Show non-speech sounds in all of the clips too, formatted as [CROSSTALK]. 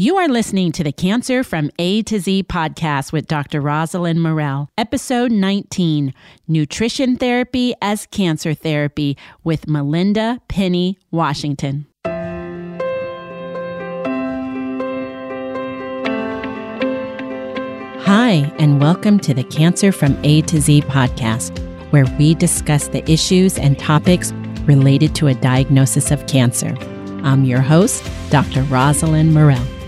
You are listening to the Cancer from A to Z podcast with Dr. Rosalind Morell, episode 19 Nutrition Therapy as Cancer Therapy with Melinda Penny Washington. Hi, and welcome to the Cancer from A to Z podcast, where we discuss the issues and topics related to a diagnosis of cancer. I'm your host, Dr. Rosalind Morell.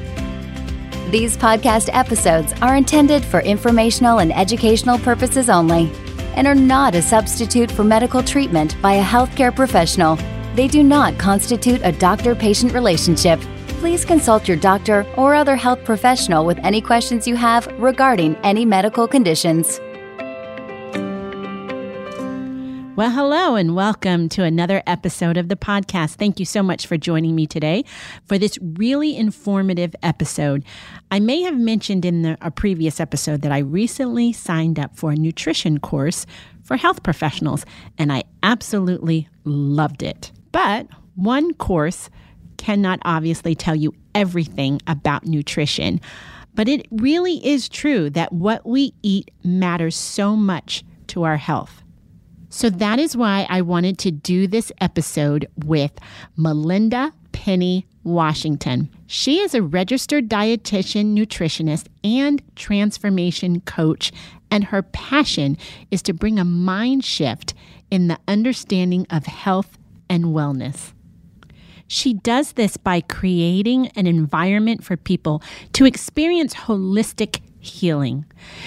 These podcast episodes are intended for informational and educational purposes only and are not a substitute for medical treatment by a healthcare professional. They do not constitute a doctor patient relationship. Please consult your doctor or other health professional with any questions you have regarding any medical conditions. Well, hello and welcome to another episode of the podcast. Thank you so much for joining me today for this really informative episode. I may have mentioned in the, a previous episode that I recently signed up for a nutrition course for health professionals, and I absolutely loved it. But one course cannot obviously tell you everything about nutrition. But it really is true that what we eat matters so much to our health. So that is why I wanted to do this episode with Melinda Penny Washington. She is a registered dietitian, nutritionist, and transformation coach, and her passion is to bring a mind shift in the understanding of health and wellness. She does this by creating an environment for people to experience holistic healing.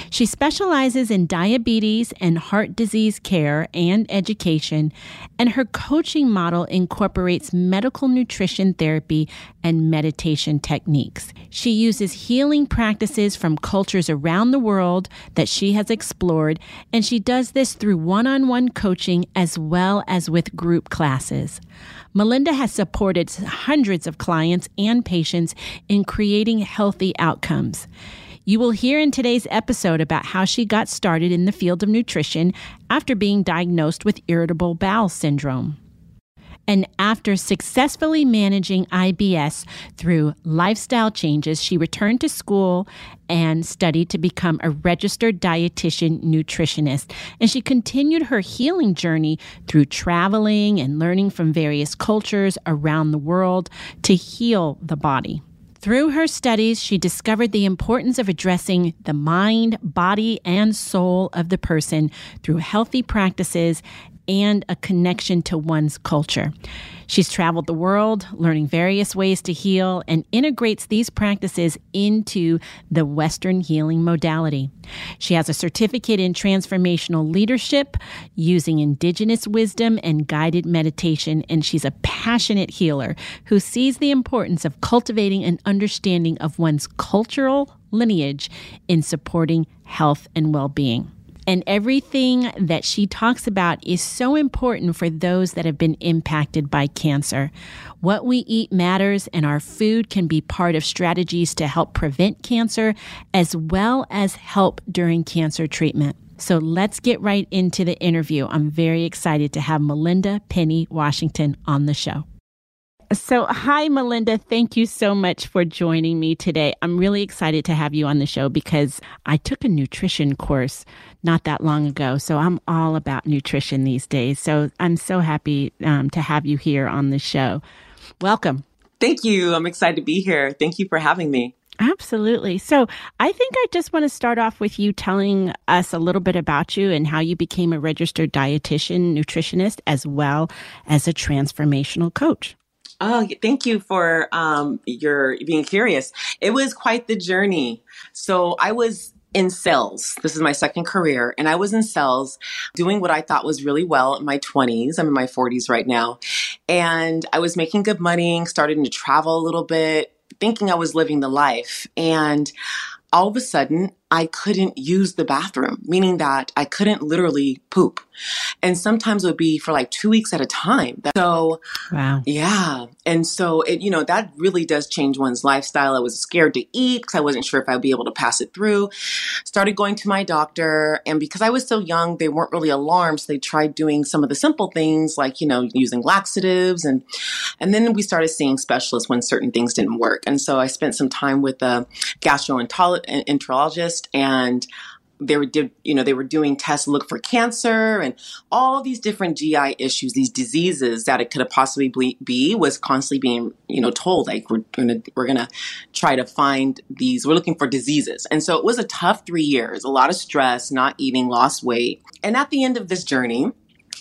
She specializes in diabetes and heart disease care and education, and her coaching model incorporates medical nutrition therapy and meditation techniques. She uses healing practices from cultures around the world that she has explored, and she does this through one on one coaching as well as with group classes. Melinda has supported hundreds of clients and patients in creating healthy outcomes. You will hear in today's episode about how she got started in the field of nutrition after being diagnosed with irritable bowel syndrome. And after successfully managing IBS through lifestyle changes, she returned to school and studied to become a registered dietitian nutritionist. And she continued her healing journey through traveling and learning from various cultures around the world to heal the body. Through her studies, she discovered the importance of addressing the mind, body, and soul of the person through healthy practices and a connection to one's culture. She's traveled the world, learning various ways to heal, and integrates these practices into the Western healing modality. She has a certificate in transformational leadership using indigenous wisdom and guided meditation, and she's a passionate healer who sees the importance of cultivating an understanding of one's cultural lineage in supporting health and well being. And everything that she talks about is so important for those that have been impacted by cancer. What we eat matters, and our food can be part of strategies to help prevent cancer as well as help during cancer treatment. So let's get right into the interview. I'm very excited to have Melinda Penny Washington on the show. So, hi, Melinda. Thank you so much for joining me today. I'm really excited to have you on the show because I took a nutrition course not that long ago. So, I'm all about nutrition these days. So, I'm so happy um, to have you here on the show. Welcome. Thank you. I'm excited to be here. Thank you for having me. Absolutely. So, I think I just want to start off with you telling us a little bit about you and how you became a registered dietitian, nutritionist, as well as a transformational coach. Oh, thank you for um, your being curious. It was quite the journey. So I was in sales. This is my second career, and I was in sales doing what I thought was really well in my 20s. I'm in my 40s right now. And I was making good money, starting to travel a little bit, thinking I was living the life. And all of a sudden, I couldn't use the bathroom, meaning that I couldn't literally poop. And sometimes it would be for like two weeks at a time. So, wow. Yeah. And so it, you know, that really does change one's lifestyle. I was scared to eat because I wasn't sure if I'd be able to pass it through. Started going to my doctor. And because I was so young, they weren't really alarmed. So they tried doing some of the simple things like, you know, using laxatives. And, and then we started seeing specialists when certain things didn't work. And so I spent some time with a gastroenterologist and they were did you know they were doing tests look for cancer and all these different GI issues, these diseases that it could have possibly be was constantly being you know told like we're gonna we're gonna try to find these we're looking for diseases. And so it was a tough three years, a lot of stress, not eating, lost weight, and at the end of this journey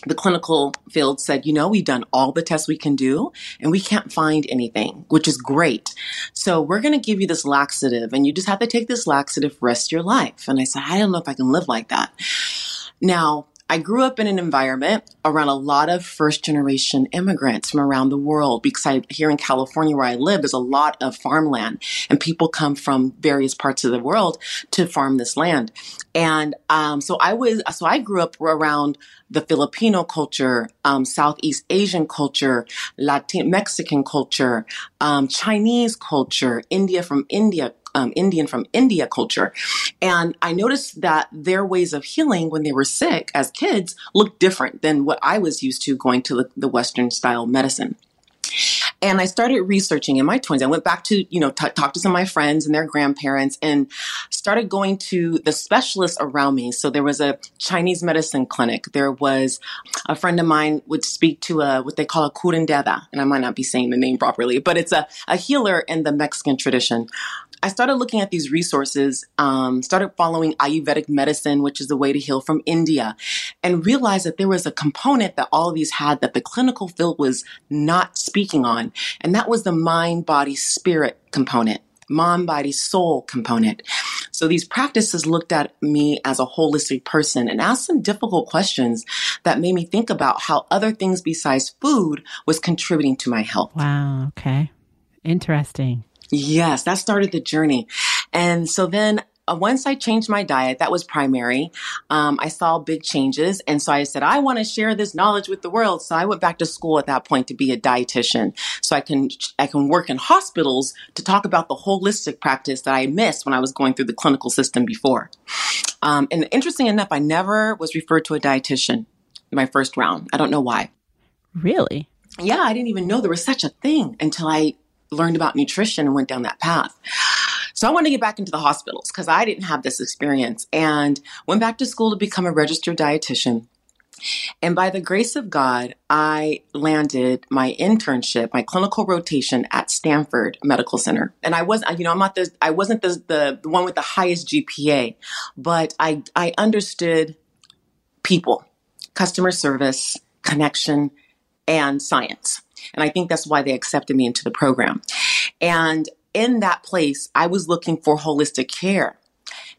the clinical field said, you know, we've done all the tests we can do and we can't find anything, which is great. So we're going to give you this laxative and you just have to take this laxative rest your life. And I said, I don't know if I can live like that. Now, I grew up in an environment around a lot of first generation immigrants from around the world because I here in California where I live there's a lot of farmland and people come from various parts of the world to farm this land. And um, so I was so I grew up around the Filipino culture, um, Southeast Asian culture, Latin Mexican culture, um, Chinese culture, India from India um, Indian from India culture. And I noticed that their ways of healing when they were sick as kids looked different than what I was used to going to the, the Western style medicine. And I started researching in my 20s. I went back to, you know, t- talk to some of my friends and their grandparents and started going to the specialists around me. So there was a Chinese medicine clinic. There was a friend of mine would speak to a, what they call a curandera. And I might not be saying the name properly, but it's a, a healer in the Mexican tradition. I started looking at these resources, um, started following Ayurvedic medicine, which is a way to heal from India, and realized that there was a component that all of these had that the clinical field was not speaking on. And that was the mind, body, spirit component, mind, body, soul component. So these practices looked at me as a holistic person and asked some difficult questions that made me think about how other things besides food was contributing to my health. Wow. Okay. Interesting. Yes, that started the journey. And so then uh, once I changed my diet, that was primary. Um, I saw big changes. And so I said, I want to share this knowledge with the world. So I went back to school at that point to be a dietitian. So I can, I can work in hospitals to talk about the holistic practice that I missed when I was going through the clinical system before. Um, and interesting enough, I never was referred to a dietitian my first round. I don't know why. Really? Yeah, I didn't even know there was such a thing until I learned about nutrition and went down that path. So I wanted to get back into the hospitals because I didn't have this experience and went back to school to become a registered dietitian. And by the grace of God, I landed my internship, my clinical rotation at Stanford Medical Center. And I was, you know, I'm not the, I wasn't the, the, one with the highest GPA, but I, I understood people, customer service, connection, and science. And I think that's why they accepted me into the program. And in that place, I was looking for holistic care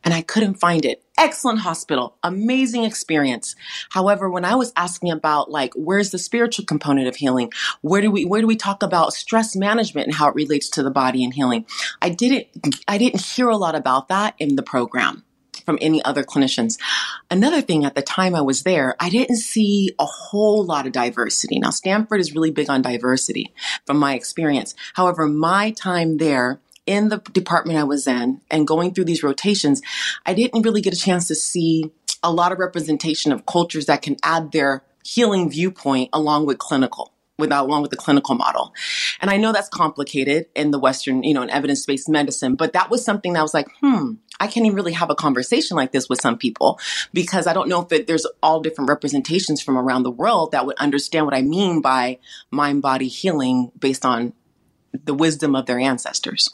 and I couldn't find it. Excellent hospital, amazing experience. However, when I was asking about like where's the spiritual component of healing, where do we where do we talk about stress management and how it relates to the body and healing? I didn't I didn't hear a lot about that in the program from any other clinicians. Another thing at the time I was there, I didn't see a whole lot of diversity. Now, Stanford is really big on diversity from my experience. However, my time there, in the department I was in and going through these rotations, I didn't really get a chance to see a lot of representation of cultures that can add their healing viewpoint along with clinical without along with the clinical model. And I know that's complicated in the Western, you know, in evidence-based medicine, but that was something that was like, hmm, I can't even really have a conversation like this with some people because I don't know if it, there's all different representations from around the world that would understand what I mean by mind body healing based on the wisdom of their ancestors.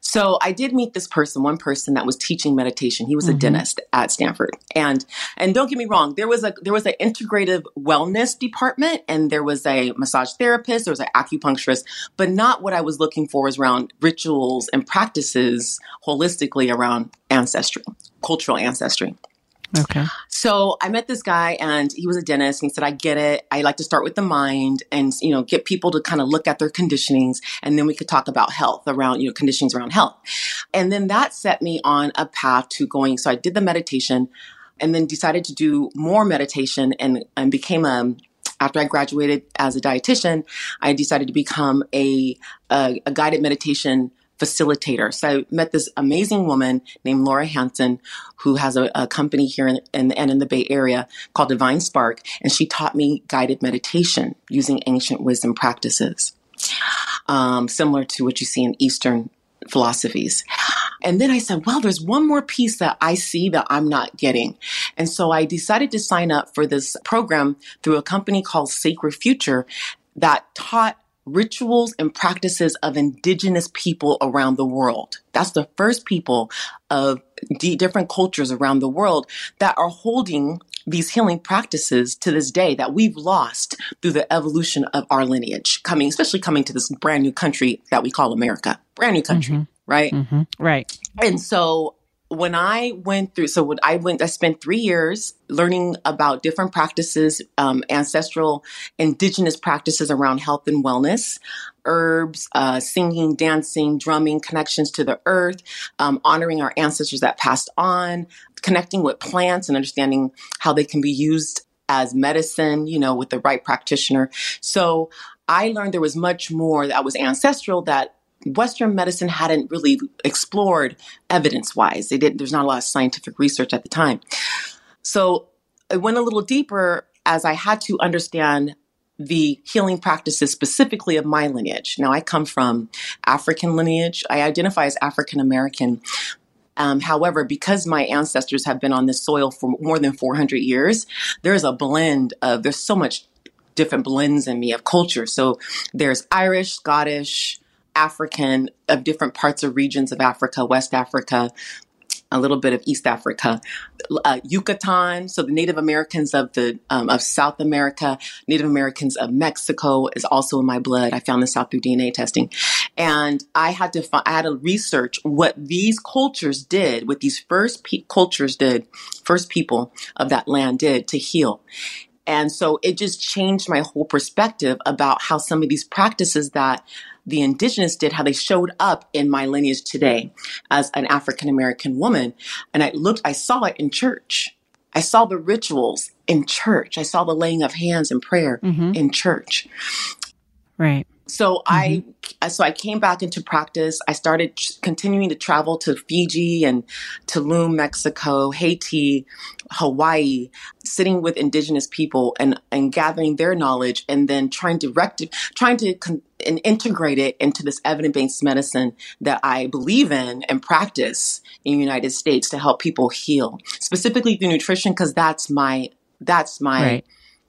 So I did meet this person, one person that was teaching meditation. He was a mm-hmm. dentist at Stanford. And and don't get me wrong, there was a there was an integrative wellness department and there was a massage therapist, there was an acupuncturist, but not what I was looking for was around rituals and practices holistically around ancestry, cultural ancestry. Okay. So I met this guy and he was a dentist and he said, I get it. I like to start with the mind and, you know, get people to kind of look at their conditionings and then we could talk about health around, you know, conditionings around health. And then that set me on a path to going. So I did the meditation and then decided to do more meditation and, and became a, after I graduated as a dietitian, I decided to become a, a, a guided meditation facilitator. So I met this amazing woman named Laura Hanson, who has a, a company here in, in, and in the Bay Area called Divine Spark, and she taught me guided meditation using ancient wisdom practices, um, similar to what you see in Eastern philosophies. And then I said, well, there's one more piece that I see that I'm not getting. And so I decided to sign up for this program through a company called Sacred Future that taught rituals and practices of indigenous people around the world. That's the first people of d- different cultures around the world that are holding these healing practices to this day that we've lost through the evolution of our lineage coming, especially coming to this brand new country that we call America. Brand new country, mm-hmm. right? Mm-hmm. Right. And so when I went through, so when I went, I spent three years learning about different practices, um, ancestral, indigenous practices around health and wellness, herbs, uh, singing, dancing, drumming, connections to the earth, um, honoring our ancestors that passed on, connecting with plants and understanding how they can be used as medicine, you know, with the right practitioner. So I learned there was much more that was ancestral that Western medicine hadn't really explored evidence wise. They didn't, there's not a lot of scientific research at the time. So I went a little deeper as I had to understand the healing practices specifically of my lineage. Now, I come from African lineage. I identify as African American. Um, however, because my ancestors have been on this soil for more than 400 years, there's a blend of, there's so much different blends in me of culture. So there's Irish, Scottish, African of different parts of regions of Africa, West Africa, a little bit of East Africa, uh, Yucatan. So the Native Americans of the um, of South America, Native Americans of Mexico is also in my blood. I found this out through DNA testing, and I had to I had to research what these cultures did, what these first pe- cultures did, first people of that land did to heal. And so it just changed my whole perspective about how some of these practices that the indigenous did, how they showed up in my lineage today as an African American woman. And I looked, I saw it in church. I saw the rituals in church. I saw the laying of hands and prayer mm-hmm. in church. Right. So mm-hmm. I so I came back into practice. I started continuing to travel to Fiji and Tulum, Mexico, Haiti, Hawaii, sitting with indigenous people and and gathering their knowledge and then trying to rect trying to con- and integrate it into this evidence-based medicine that I believe in and practice in the United States to help people heal, specifically through nutrition because that's my that's my right.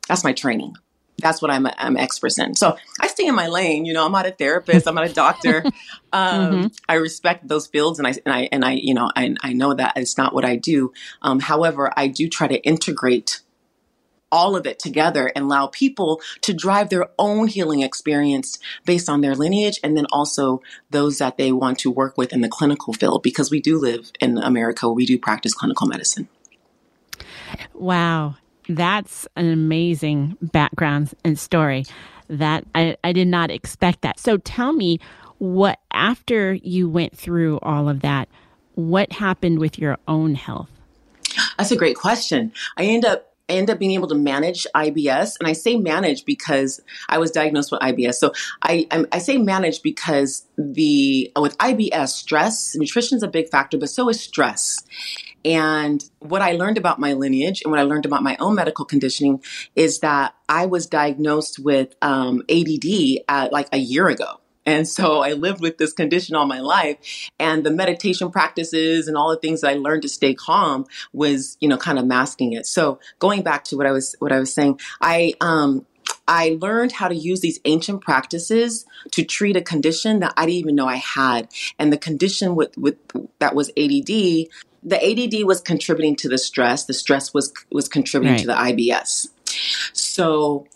that's my training that's what I'm I'm expert in. So I stay in my lane. You know, I'm not a therapist. I'm not a doctor. [LAUGHS] Um, mm-hmm. I respect those fields, and I and I and I you know I I know that it's not what I do. Um, however, I do try to integrate all of it together and allow people to drive their own healing experience based on their lineage and then also those that they want to work with in the clinical field because we do live in America we do practice clinical medicine. Wow. That's an amazing background and story that I, I did not expect that. So tell me what, after you went through all of that, what happened with your own health? That's a great question. I end up I end up being able to manage IBS, and I say manage because I was diagnosed with IBS. So I I, I say manage because the with IBS, stress, nutrition is a big factor, but so is stress. And what I learned about my lineage and what I learned about my own medical conditioning is that I was diagnosed with um, ADD at like a year ago. And so I lived with this condition all my life. And the meditation practices and all the things that I learned to stay calm was, you know, kind of masking it. So going back to what I was, what I was saying, I, um, I learned how to use these ancient practices to treat a condition that I didn't even know I had. And the condition with, with that was ADD the ADD was contributing to the stress. The stress was was contributing right. to the IBS. So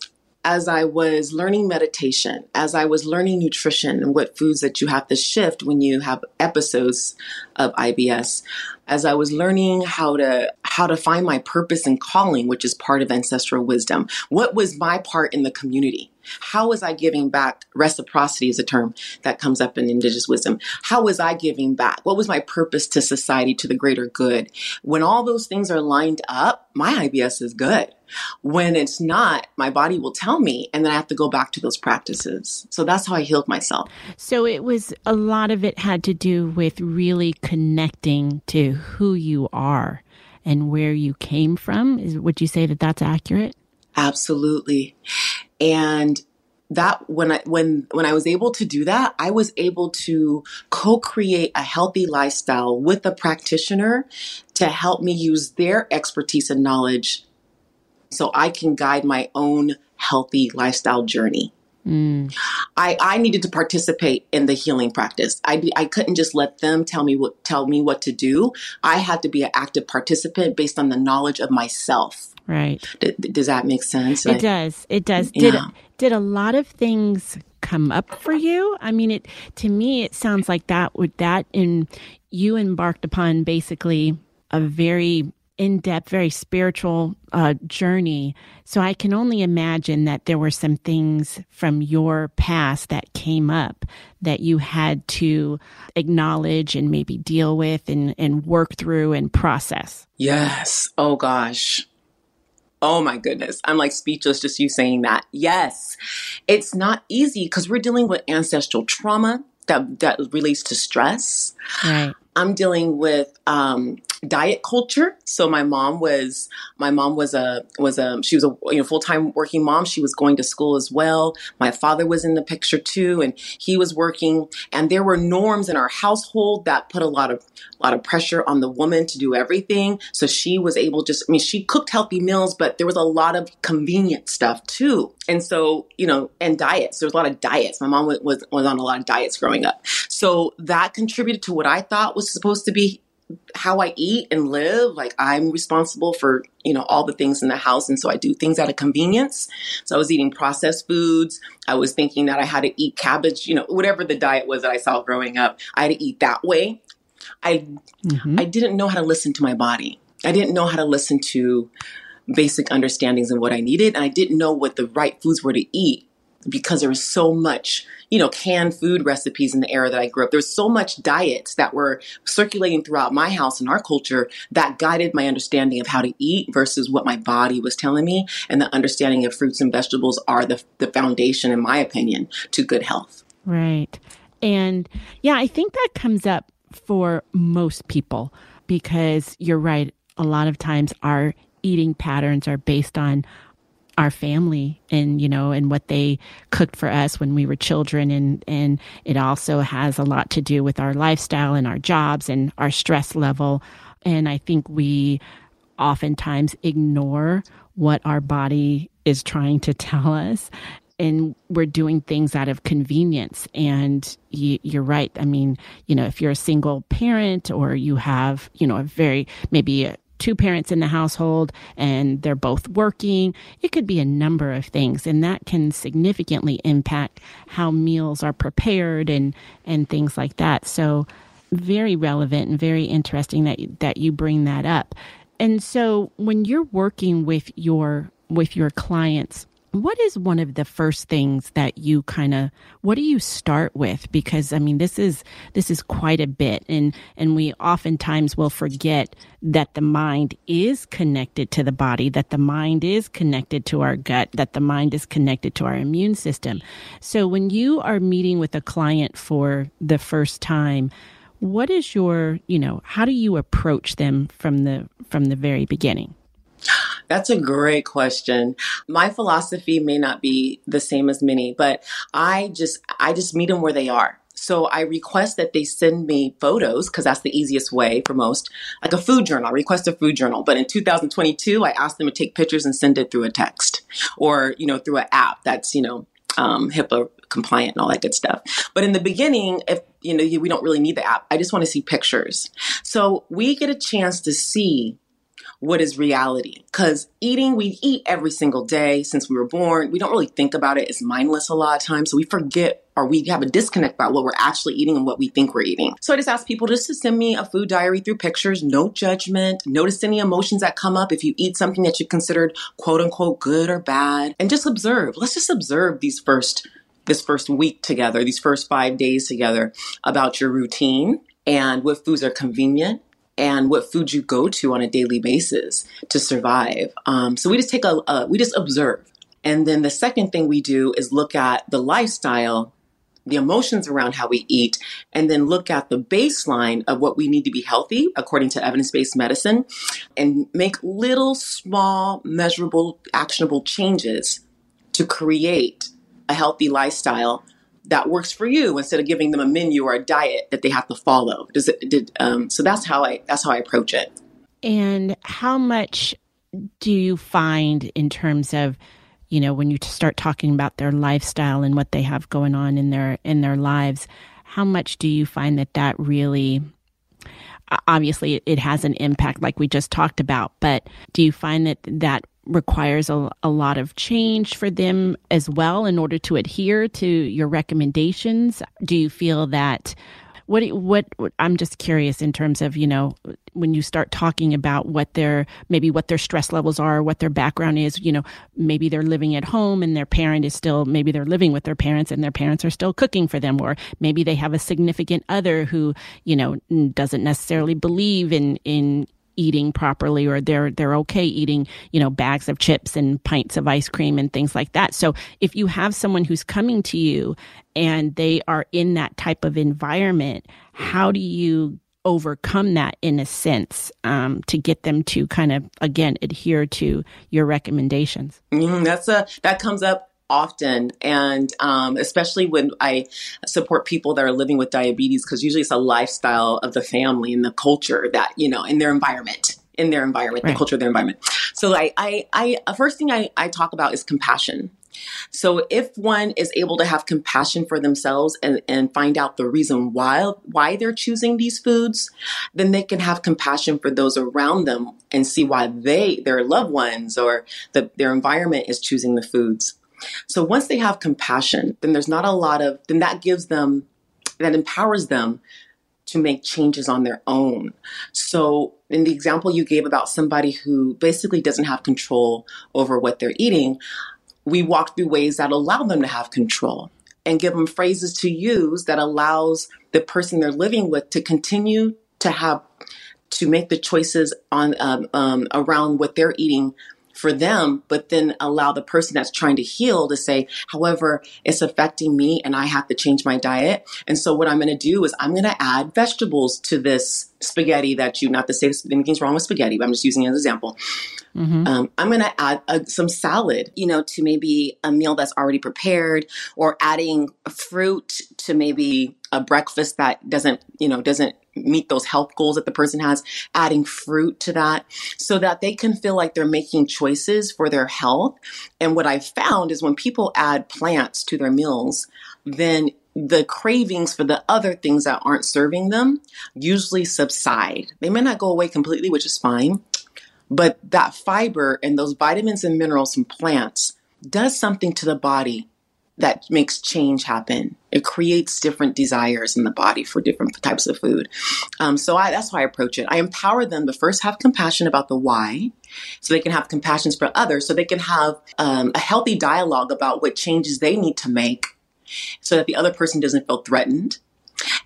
as I was learning meditation, as I was learning nutrition and what foods that you have to shift when you have episodes of IBS, as I was learning how to how to find my purpose and calling, which is part of ancestral wisdom. What was my part in the community? How was I giving back? Reciprocity is a term that comes up in indigenous wisdom. How was I giving back? What was my purpose to society, to the greater good? When all those things are lined up, my IBS is good. When it's not, my body will tell me, and then I have to go back to those practices. So that's how I healed myself. So it was a lot of it had to do with really connecting to who you are and where you came from. Is, would you say that that's accurate? Absolutely. And that when I when when I was able to do that, I was able to co-create a healthy lifestyle with a practitioner to help me use their expertise and knowledge so I can guide my own healthy lifestyle journey. Mm. I, I needed to participate in the healing practice. I, I couldn't just let them tell me what tell me what to do. I had to be an active participant based on the knowledge of myself. Right. D- does that make sense? It does. It does. Did did a lot of things come up for you? I mean, it to me it sounds like that would that in you embarked upon basically a very in depth, very spiritual uh, journey. So I can only imagine that there were some things from your past that came up that you had to acknowledge and maybe deal with and, and work through and process. Yes. Oh, gosh. Oh my goodness. I'm like speechless just you saying that. Yes. It's not easy because we're dealing with ancestral trauma that that relates to stress. Right. I'm dealing with um, diet culture. So my mom was my mom was a was a she was a you know full time working mom. She was going to school as well. My father was in the picture too, and he was working. And there were norms in our household that put a lot of a lot of pressure on the woman to do everything. So she was able just I mean she cooked healthy meals, but there was a lot of convenient stuff too. And so you know and diets. There was a lot of diets. My mom was was on a lot of diets growing up. So that contributed to what I thought was supposed to be how I eat and live, like I'm responsible for, you know, all the things in the house. And so I do things out of convenience. So I was eating processed foods. I was thinking that I had to eat cabbage, you know, whatever the diet was that I saw growing up, I had to eat that way. I, mm-hmm. I didn't know how to listen to my body. I didn't know how to listen to basic understandings of what I needed. And I didn't know what the right foods were to eat because there was so much you know, canned food recipes in the era that I grew up. There was so much diets that were circulating throughout my house and our culture that guided my understanding of how to eat versus what my body was telling me. And the understanding of fruits and vegetables are the, the foundation, in my opinion, to good health. Right. And yeah, I think that comes up for most people because you're right. A lot of times our eating patterns are based on our family and you know and what they cooked for us when we were children. And and it also has a lot to do with our lifestyle and our jobs and our stress level. And i think we oftentimes ignore what our body is trying to tell us. And we're doing things out of convenience. And you, you're right. I mean you know if you're a single parent or you have you know a very maybe a, two parents in the household and they're both working. It could be a number of things, and that can significantly impact how meals are prepared and and things like that. So, very relevant and very interesting that that you bring that up. And so, when you're working with your with your clients, what is one of the first things that you kind of what do you start with? Because i mean this is this is quite a bit and and we oftentimes will forget that the mind is connected to the body that the mind is connected to our gut that the mind is connected to our immune system. So when you are meeting with a client for the first time what is your you know how do you approach them from the from the very beginning that's a great question. My philosophy may not be the same as many, but I just I just meet them where they are. So I request that they send me photos because that's the easiest way for most, like a food journal. I request a food journal. But in 2022, I asked them to take pictures and send it through a text or, you know, through an app that's, you know, um, HIPAA compliant and all that good stuff. But in the beginning, if you know, we don't really need the app. I just want to see pictures. So we get a chance to see what is reality? Because eating, we eat every single day since we were born. We don't really think about it. It's mindless a lot of times. So we forget or we have a disconnect about what we're actually eating and what we think we're eating. So I just ask people just to send me a food diary through pictures, no judgment, notice any emotions that come up if you eat something that you considered quote unquote good or bad, and just observe. Let's just observe these first this first week together, these first five days together about your routine and what foods are convenient and what food you go to on a daily basis to survive. Um, so we just take a, a, we just observe. And then the second thing we do is look at the lifestyle, the emotions around how we eat, and then look at the baseline of what we need to be healthy according to evidence based medicine and make little, small, measurable, actionable changes to create a healthy lifestyle that works for you instead of giving them a menu or a diet that they have to follow. Does it? Did um, so? That's how I that's how I approach it. And how much do you find in terms of you know when you start talking about their lifestyle and what they have going on in their in their lives? How much do you find that that really obviously it has an impact like we just talked about but do you find that that requires a, a lot of change for them as well in order to adhere to your recommendations? Do you feel that what, what I'm just curious in terms of you know when you start talking about what their maybe what their stress levels are, what their background is. You know, maybe they're living at home and their parent is still maybe they're living with their parents and their parents are still cooking for them, or maybe they have a significant other who you know doesn't necessarily believe in in eating properly or they're they're okay eating you know bags of chips and pints of ice cream and things like that. So if you have someone who's coming to you and they are in that type of environment how do you overcome that in a sense um, to get them to kind of again adhere to your recommendations? Mm, that's a that comes up often and um, especially when i support people that are living with diabetes because usually it's a lifestyle of the family and the culture that you know in their environment in their environment right. the culture of their environment so i i, I first thing I, I talk about is compassion so if one is able to have compassion for themselves and, and find out the reason why why they're choosing these foods, then they can have compassion for those around them and see why they, their loved ones or the, their environment is choosing the foods. So once they have compassion, then there's not a lot of, then that gives them, that empowers them to make changes on their own. So, in the example you gave about somebody who basically doesn't have control over what they're eating, we walk through ways that allow them to have control and give them phrases to use that allows the person they're living with to continue to have to make the choices on um, um, around what they're eating for them, but then allow the person that's trying to heal to say, however, it's affecting me and I have to change my diet. And so what I'm going to do is I'm going to add vegetables to this spaghetti that you, not to say anything's wrong with spaghetti, but I'm just using it as an example. Mm-hmm. Um, I'm going to add a, some salad, you know, to maybe a meal that's already prepared or adding fruit to maybe a breakfast that doesn't, you know, doesn't meet those health goals that the person has, adding fruit to that so that they can feel like they're making choices for their health. And what I've found is when people add plants to their meals, then the cravings for the other things that aren't serving them usually subside. They may not go away completely, which is fine, but that fiber and those vitamins and minerals from plants does something to the body that makes change happen. It creates different desires in the body for different types of food. Um, so I, that's how I approach it. I empower them to first have compassion about the why, so they can have compassion for others, so they can have um, a healthy dialogue about what changes they need to make so that the other person doesn't feel threatened.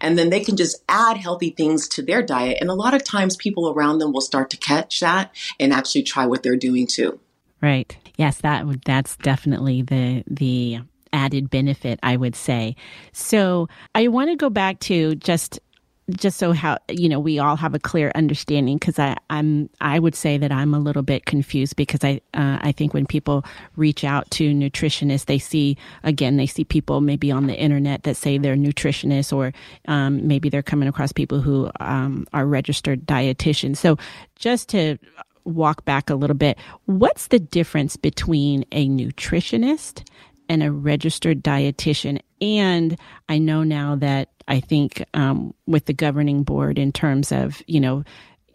And then they can just add healthy things to their diet. And a lot of times people around them will start to catch that and actually try what they're doing too. Right. Yes, that that's definitely the the added benefit, I would say. So I want to go back to just just so how you know we all have a clear understanding because I I'm I would say that I'm a little bit confused because I uh, I think when people reach out to nutritionists they see again they see people maybe on the internet that say they're nutritionists or um, maybe they're coming across people who um, are registered dietitians so just to walk back a little bit what's the difference between a nutritionist and a registered dietitian and I know now that I think um, with the governing board in terms of, you know,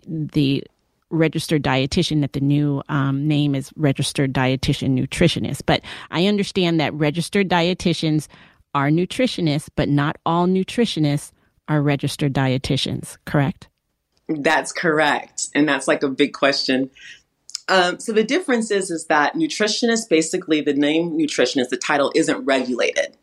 the registered dietitian that the new um, name is registered dietitian nutritionist. But I understand that registered dietitians are nutritionists, but not all nutritionists are registered dietitians, correct? That's correct. And that's like a big question. Um, so the difference is, is that nutritionist, basically the name nutritionist, the title isn't regulated.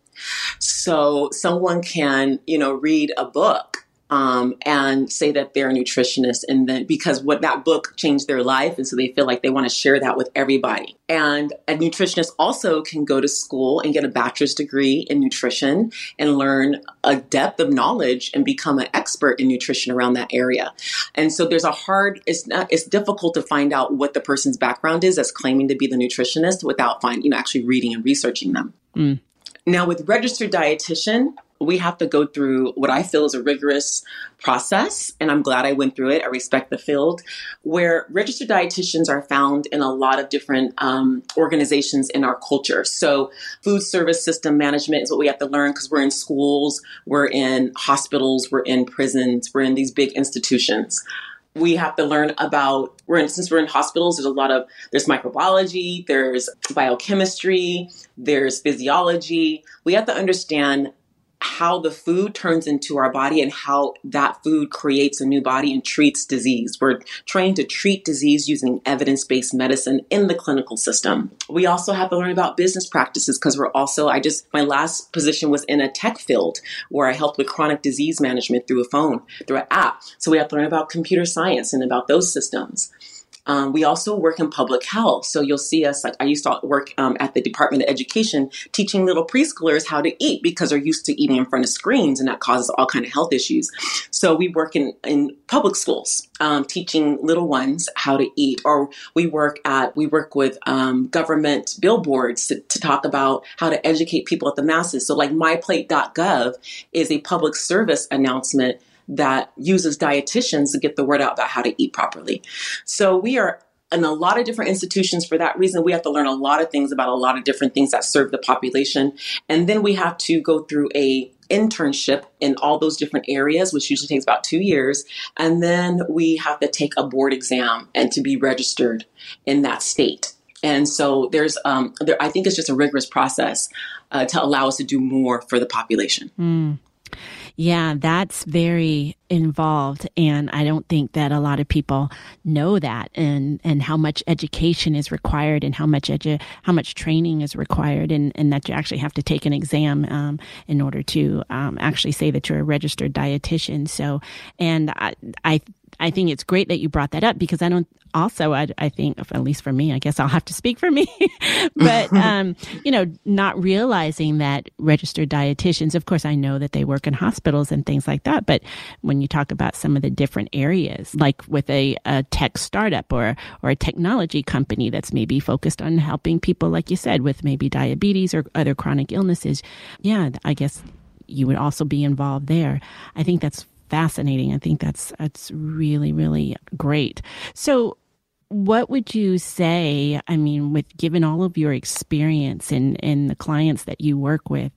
So someone can, you know, read a book um, and say that they're a nutritionist and then because what that book changed their life and so they feel like they want to share that with everybody. And a nutritionist also can go to school and get a bachelor's degree in nutrition and learn a depth of knowledge and become an expert in nutrition around that area. And so there's a hard it's not it's difficult to find out what the person's background is as claiming to be the nutritionist without finding you know actually reading and researching them. Mm. now with registered dietitian we have to go through what I feel is a rigorous process, and I'm glad I went through it. I respect the field, where registered dietitians are found in a lot of different um, organizations in our culture. So, food service system management is what we have to learn because we're in schools, we're in hospitals, we're in prisons, we're in these big institutions we have to learn about we're in since we're in hospitals there's a lot of there's microbiology there's biochemistry there's physiology we have to understand how the food turns into our body and how that food creates a new body and treats disease. We're trained to treat disease using evidence based medicine in the clinical system. We also have to learn about business practices because we're also, I just, my last position was in a tech field where I helped with chronic disease management through a phone, through an app. So we have to learn about computer science and about those systems. Um, we also work in public health. So you'll see us, like I used to work um, at the Department of Education teaching little preschoolers how to eat because they're used to eating in front of screens and that causes all kind of health issues. So we work in, in public schools um, teaching little ones how to eat or we work at, we work with um, government billboards to, to talk about how to educate people at the masses. So like myplate.gov is a public service announcement that uses dietitians to get the word out about how to eat properly. So we are in a lot of different institutions for that reason. We have to learn a lot of things about a lot of different things that serve the population. And then we have to go through a internship in all those different areas, which usually takes about two years. And then we have to take a board exam and to be registered in that state. And so there's, um, there, I think it's just a rigorous process uh, to allow us to do more for the population. Mm. Yeah, that's very involved and I don't think that a lot of people know that and and how much education is required and how much edu- how much training is required and and that you actually have to take an exam um, in order to um, actually say that you're a registered dietitian. So and I I I think it's great that you brought that up because I don't also I, I think at least for me I guess I'll have to speak for me [LAUGHS] but [LAUGHS] um, you know not realizing that registered dietitians of course I know that they work in hospitals and things like that but when you talk about some of the different areas like with a, a tech startup or or a technology company that's maybe focused on helping people like you said with maybe diabetes or other chronic illnesses yeah I guess you would also be involved there. I think that's fascinating. I think that's that's really really great. So what would you say i mean with given all of your experience and and the clients that you work with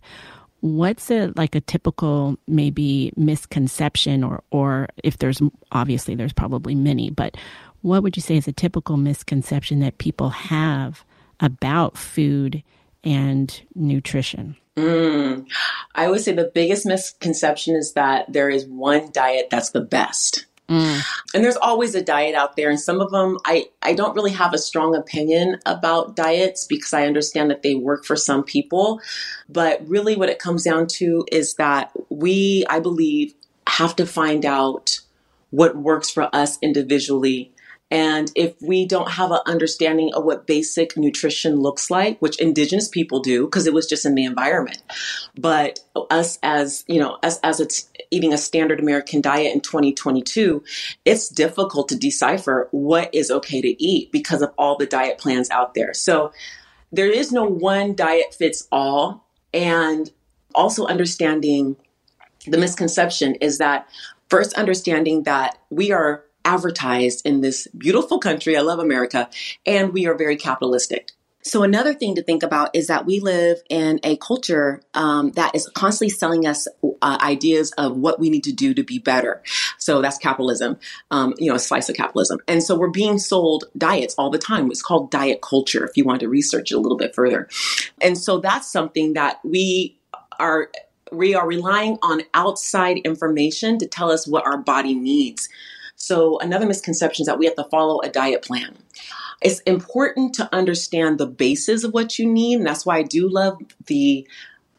what's a like a typical maybe misconception or or if there's obviously there's probably many but what would you say is a typical misconception that people have about food and nutrition Mm. I would say the biggest misconception is that there is one diet that's the best. Mm. And there's always a diet out there, and some of them I, I don't really have a strong opinion about diets because I understand that they work for some people. But really, what it comes down to is that we, I believe, have to find out what works for us individually and if we don't have an understanding of what basic nutrition looks like, which indigenous people do, because it was just in the environment, but us as, you know, as, as it's eating a standard American diet in 2022, it's difficult to decipher what is okay to eat because of all the diet plans out there. So there is no one diet fits all. And also understanding the misconception is that first understanding that we are advertised in this beautiful country. I love America. And we are very capitalistic. So, another thing to think about is that we live in a culture um, that is constantly selling us uh, ideas of what we need to do to be better. So, that's capitalism, um, you know, a slice of capitalism. And so, we're being sold diets all the time. It's called diet culture, if you want to research it a little bit further. And so, that's something that we are. We are relying on outside information to tell us what our body needs. So, another misconception is that we have to follow a diet plan it's important to understand the basis of what you need. And that's why I do love the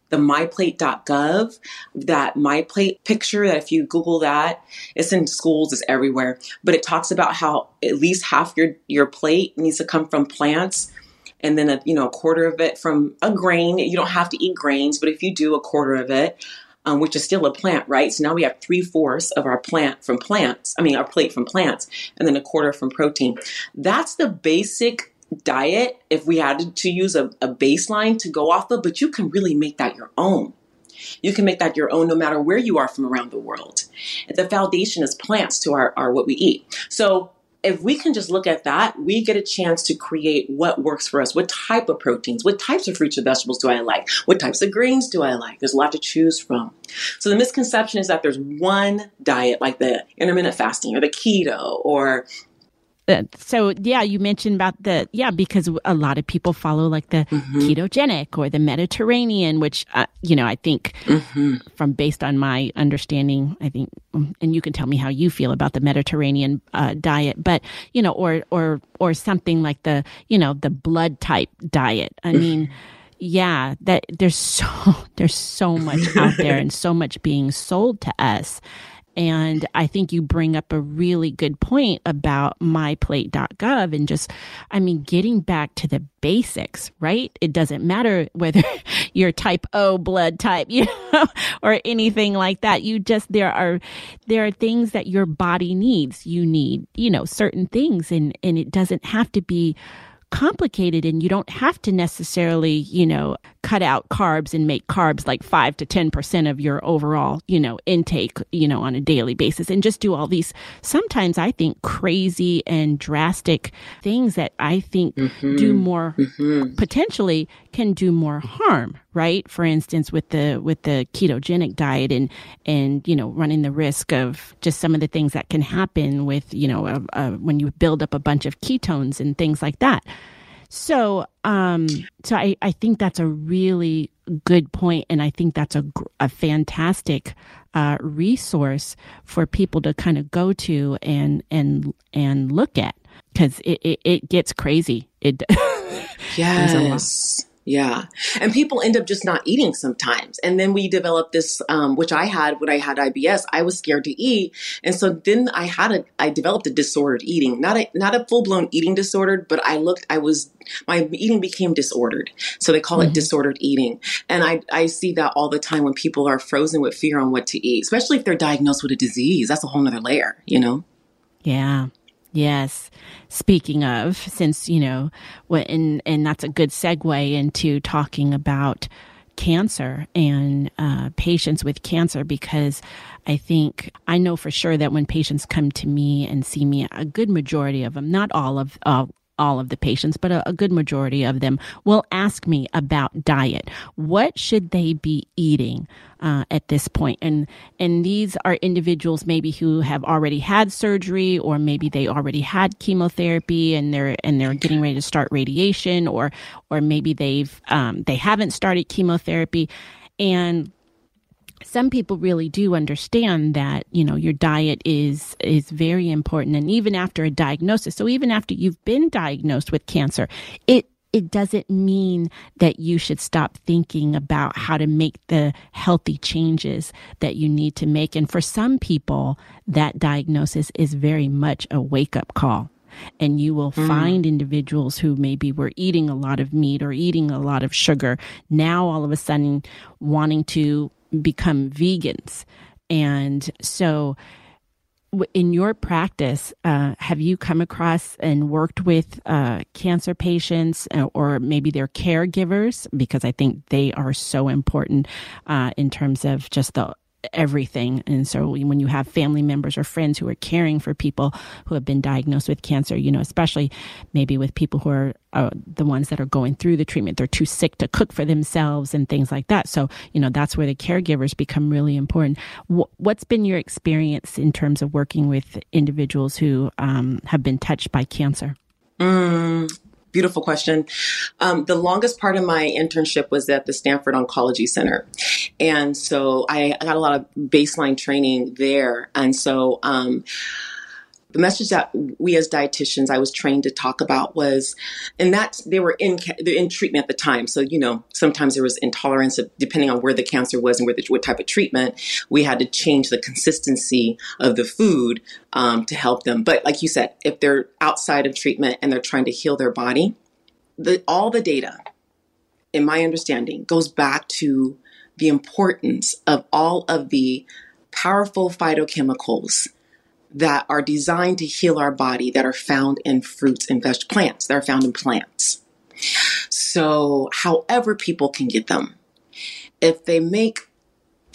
the myplate.gov, that myplate picture that if you Google that, it's in schools, it's everywhere. But it talks about how at least half your, your plate needs to come from plants and then a you know a quarter of it from a grain. You don't have to eat grains, but if you do a quarter of it, um, which is still a plant, right? So now we have three fourths of our plant from plants. I mean, our plate from plants, and then a quarter from protein. That's the basic diet if we had to use a, a baseline to go off of, but you can really make that your own. You can make that your own no matter where you are from around the world. The foundation is plants to our, our what we eat. So if we can just look at that, we get a chance to create what works for us. What type of proteins, what types of fruits and vegetables do I like? What types of grains do I like? There's a lot to choose from. So the misconception is that there's one diet like the intermittent fasting or the keto or uh, so yeah, you mentioned about the yeah because a lot of people follow like the mm-hmm. ketogenic or the Mediterranean, which uh, you know I think mm-hmm. from based on my understanding, I think, and you can tell me how you feel about the Mediterranean uh, diet, but you know, or or or something like the you know the blood type diet. I mm-hmm. mean. Yeah, that there's so [LAUGHS] there's so much out there [LAUGHS] and so much being sold to us and I think you bring up a really good point about myplate.gov and just, I mean, getting back to the basics, right? It doesn't matter whether [LAUGHS] you're type O blood type, [LAUGHS] you know, or anything like that. You just, there are, there are things that your body needs. You need, you know, certain things and, and it doesn't have to be, complicated and you don't have to necessarily, you know, cut out carbs and make carbs like 5 to 10% of your overall, you know, intake, you know, on a daily basis and just do all these sometimes I think crazy and drastic things that I think mm-hmm. do more mm-hmm. potentially can do more harm, right? For instance, with the with the ketogenic diet and and you know running the risk of just some of the things that can happen with you know uh, uh, when you build up a bunch of ketones and things like that. So, um, so I, I think that's a really good point, and I think that's a a fantastic uh, resource for people to kind of go to and and and look at because it, it, it gets crazy. It [LAUGHS] yes. Yeah. And people end up just not eating sometimes. And then we develop this, um, which I had when I had IBS, I was scared to eat. And so then I had a, I developed a disordered eating, not a, not a full blown eating disorder, but I looked, I was, my eating became disordered. So they call mm-hmm. it disordered eating. And I, I see that all the time when people are frozen with fear on what to eat, especially if they're diagnosed with a disease. That's a whole nother layer, you know? Yeah. Yes. Speaking of, since, you know, and, and that's a good segue into talking about cancer and uh, patients with cancer because I think I know for sure that when patients come to me and see me, a good majority of them, not all of uh, all of the patients, but a, a, good majority of them will ask me about diet. What should they be eating uh, at this point? And and these are individuals maybe who have already had surgery, or maybe they already had chemotherapy and they're and they're getting ready to start radiation, or or maybe they've um, they haven't started chemotherapy, and some people really do understand that you know your diet is is very important. And even after a diagnosis so even after you've been diagnosed with cancer it it doesn't mean that you should stop thinking about how to make the healthy changes that you need to make. And for some people that diagnosis is very much a wake up call. And you will mm. find individuals who maybe were eating a lot of meat or eating a lot of sugar now all of a sudden wanting to become vegans. And so, in your practice, uh, have you come across and worked with uh, cancer patients uh, or maybe their caregivers? Because I think they are so important uh, in terms of just the everything. And so when you have family members or friends who are caring for people who have been diagnosed with cancer, you know, especially maybe with people who are uh, the ones that are going through the treatment, they're too sick to cook for themselves and things like that. So, you know, that's where the caregivers become really important. what's been your experience in terms of working with individuals who um, have been touched by cancer? Mm, beautiful question. Um, the longest part of my internship was at the Stanford Oncology Center. And so I got a lot of baseline training there. And so, um, the message that we as dietitians I was trained to talk about was, and that they were in in treatment at the time. So you know, sometimes there was intolerance of, depending on where the cancer was and where the, what type of treatment. We had to change the consistency of the food um, to help them. But like you said, if they're outside of treatment and they're trying to heal their body, the, all the data, in my understanding, goes back to the importance of all of the powerful phytochemicals that are designed to heal our body that are found in fruits and veg plants that are found in plants. So, however people can get them, if they make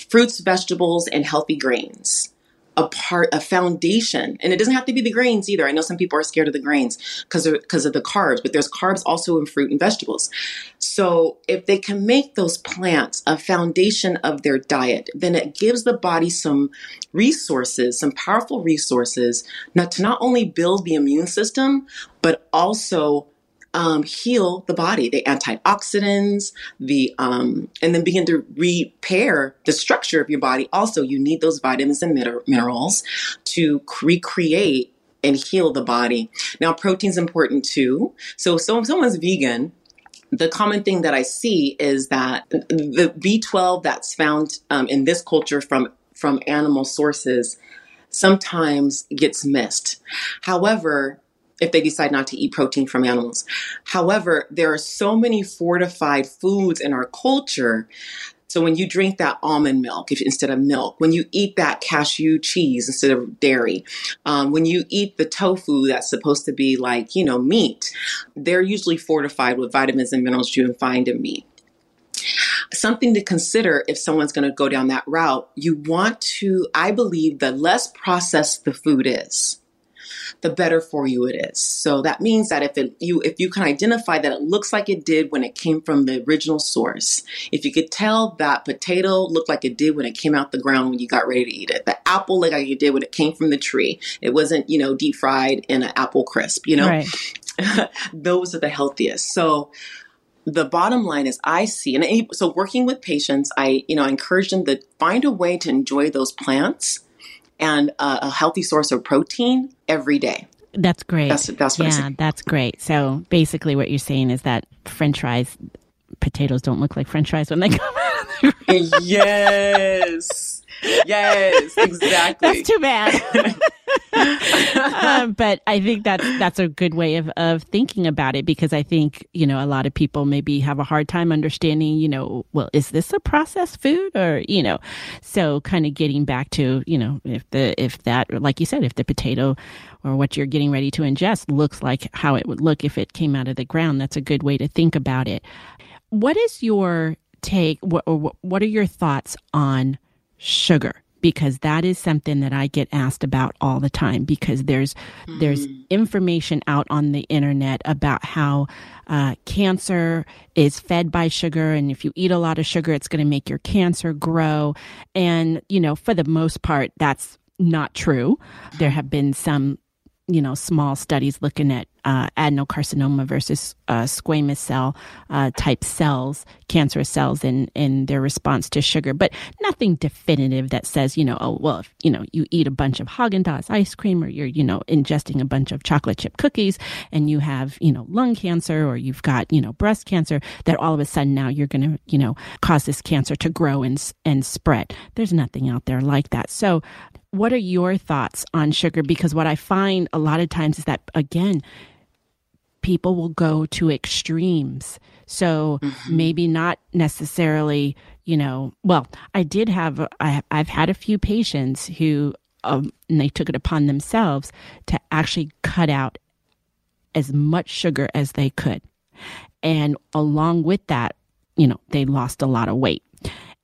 fruits, vegetables, and healthy grains a part, a foundation, and it doesn't have to be the grains either. I know some people are scared of the grains because because of the carbs, but there's carbs also in fruit and vegetables. So if they can make those plants a foundation of their diet, then it gives the body some resources, some powerful resources, not to not only build the immune system, but also um, heal the body, the antioxidants, the um, and then begin to repair the structure of your body. Also, you need those vitamins and minerals to recreate and heal the body. Now, protein's important too. So, so if someone's vegan, the common thing that I see is that the B12 that's found um, in this culture from from animal sources sometimes gets missed. However, if they decide not to eat protein from animals. However, there are so many fortified foods in our culture. So when you drink that almond milk if, instead of milk, when you eat that cashew cheese instead of dairy, um, when you eat the tofu that's supposed to be like, you know, meat, they're usually fortified with vitamins and minerals you can find in meat something to consider if someone's going to go down that route. You want to, I believe, the less processed the food is, the better for you it is. So that means that if it, you if you can identify that it looks like it did when it came from the original source, if you could tell that potato looked like it did when it came out the ground when you got ready to eat it, the apple looked like it did when it came from the tree. It wasn't you know deep fried in an apple crisp. You know, right. [LAUGHS] those are the healthiest. So the bottom line is I see, and so working with patients, I, you know, I encourage them to find a way to enjoy those plants and a, a healthy source of protein every day. That's great. That's, that's yeah, that's great. So basically, what you're saying is that French fries, potatoes don't look like French fries when they [LAUGHS] come out. [LAUGHS] yes. Yes, [LAUGHS] exactly. That's too bad. Um, [LAUGHS] but I think that's that's a good way of of thinking about it because I think you know a lot of people maybe have a hard time understanding you know well is this a processed food or you know so kind of getting back to you know if the if that like you said if the potato or what you're getting ready to ingest looks like how it would look if it came out of the ground that's a good way to think about it. What is your take? What, what are your thoughts on sugar? Because that is something that I get asked about all the time because there's mm. there's information out on the internet about how uh, cancer is fed by sugar. And if you eat a lot of sugar it's going to make your cancer grow. And you know for the most part that's not true. There have been some you know small studies looking at uh, adenocarcinoma versus uh, squamous cell uh, type cells, cancerous cells, in in their response to sugar, but nothing definitive that says you know oh well if you know you eat a bunch of Haagen Dazs ice cream or you're you know ingesting a bunch of chocolate chip cookies and you have you know lung cancer or you've got you know breast cancer that all of a sudden now you're going to you know cause this cancer to grow and and spread. There's nothing out there like that. So what are your thoughts on sugar? Because what I find a lot of times is that, again, people will go to extremes. So mm-hmm. maybe not necessarily, you know, well, I did have, I, I've had a few patients who, um, and they took it upon themselves to actually cut out as much sugar as they could. And along with that, you know, they lost a lot of weight.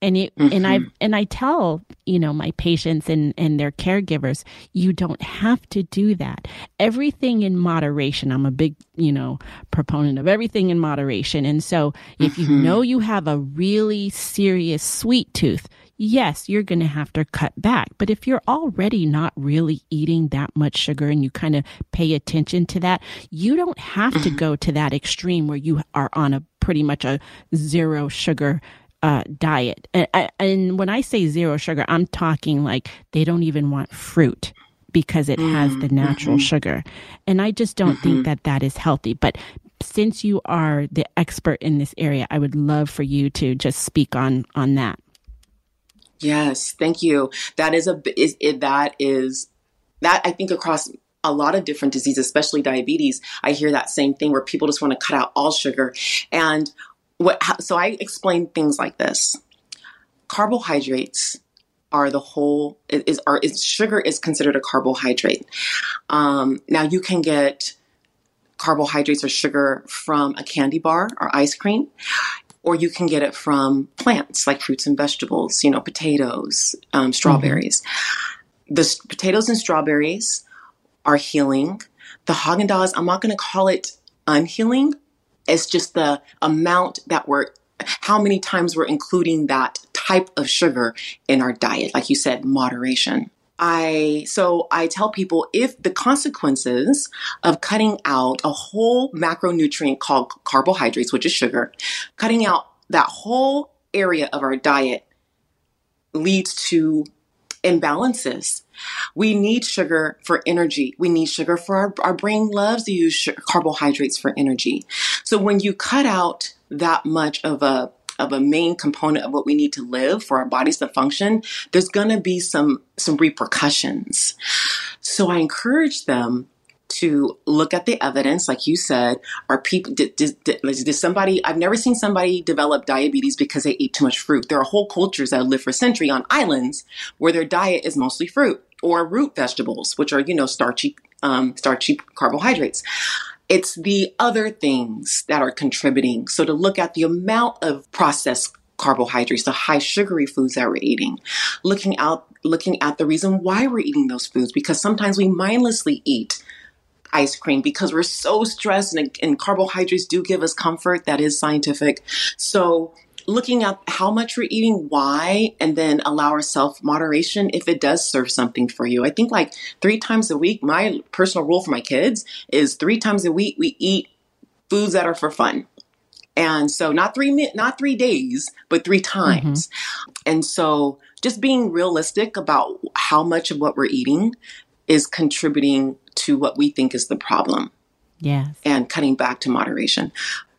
And it mm-hmm. and i and i tell you know my patients and and their caregivers you don't have to do that everything in moderation i'm a big you know proponent of everything in moderation and so if mm-hmm. you know you have a really serious sweet tooth yes, you're going to have to cut back. But if you're already not really eating that much sugar and you kind of pay attention to that, you don't have to mm-hmm. go to that extreme where you are on a pretty much a zero sugar uh, diet. And, and when I say zero sugar, I'm talking like they don't even want fruit because it has the natural mm-hmm. sugar. And I just don't mm-hmm. think that that is healthy. But since you are the expert in this area, I would love for you to just speak on on that. Yes, thank you. That is a is it, that is that I think across a lot of different diseases, especially diabetes, I hear that same thing where people just want to cut out all sugar. And what so I explain things like this. Carbohydrates are the whole is are is sugar is considered a carbohydrate. Um, now you can get carbohydrates or sugar from a candy bar or ice cream or you can get it from plants like fruits and vegetables, you know, potatoes, um, strawberries. Mm-hmm. The potatoes and strawberries are healing. The Haagen Dazs, I'm not going to call it unhealing. It's just the amount that we're, how many times we're including that type of sugar in our diet. Like you said, moderation. I so I tell people if the consequences of cutting out a whole macronutrient called carbohydrates, which is sugar, cutting out that whole area of our diet leads to imbalances. We need sugar for energy. We need sugar for our, our brain loves to use sugar, carbohydrates for energy. So when you cut out that much of a of a main component of what we need to live for our bodies to function, there's going to be some some repercussions. So I encourage them to look at the evidence, like you said. Are people did, did, did, somebody? I've never seen somebody develop diabetes because they ate too much fruit. There are whole cultures that live for centuries on islands where their diet is mostly fruit or root vegetables, which are you know starchy um, starchy carbohydrates. It's the other things that are contributing. So to look at the amount of processed carbohydrates, the high sugary foods that we're eating, looking out, looking at the reason why we're eating those foods, because sometimes we mindlessly eat ice cream because we're so stressed and, and carbohydrates do give us comfort. That is scientific. So looking at how much we're eating, why, and then allow ourselves moderation if it does serve something for you. I think like three times a week, my personal rule for my kids is three times a week we eat foods that are for fun. And so not three not three days, but three times. Mm-hmm. And so just being realistic about how much of what we're eating is contributing to what we think is the problem. Yes. And cutting back to moderation.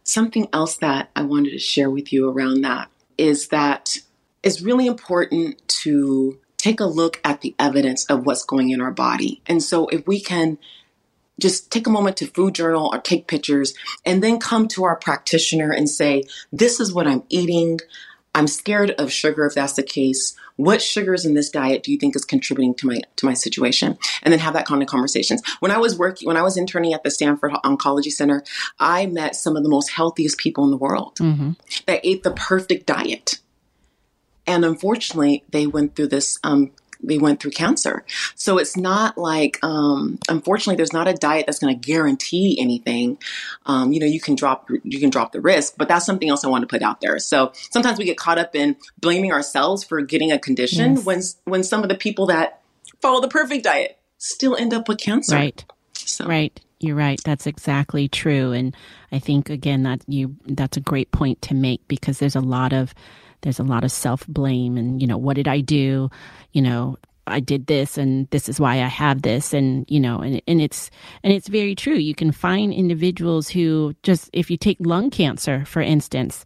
Something else that I wanted to share with you around that is that it's really important to take a look at the evidence of what's going in our body. And so if we can just take a moment to food journal or take pictures and then come to our practitioner and say, This is what I'm eating. I'm scared of sugar if that's the case. What sugars in this diet do you think is contributing to my to my situation? And then have that kind of conversations. When I was working, when I was interning at the Stanford Oncology Center, I met some of the most healthiest people in the world mm-hmm. that ate the perfect diet. And unfortunately, they went through this um, they went through cancer. So it's not like, um, unfortunately, there's not a diet that's going to guarantee anything. Um, you know, you can drop you can drop the risk, but that's something else I want to put out there. So sometimes we get caught up in blaming ourselves for getting a condition yes. when when some of the people that follow the perfect diet still end up with cancer. Right. So. Right. You're right. That's exactly true. And I think again that you that's a great point to make because there's a lot of there's a lot of self blame and, you know, what did I do? You know, I did this and this is why I have this and you know and and it's and it's very true you can find individuals who just if you take lung cancer for instance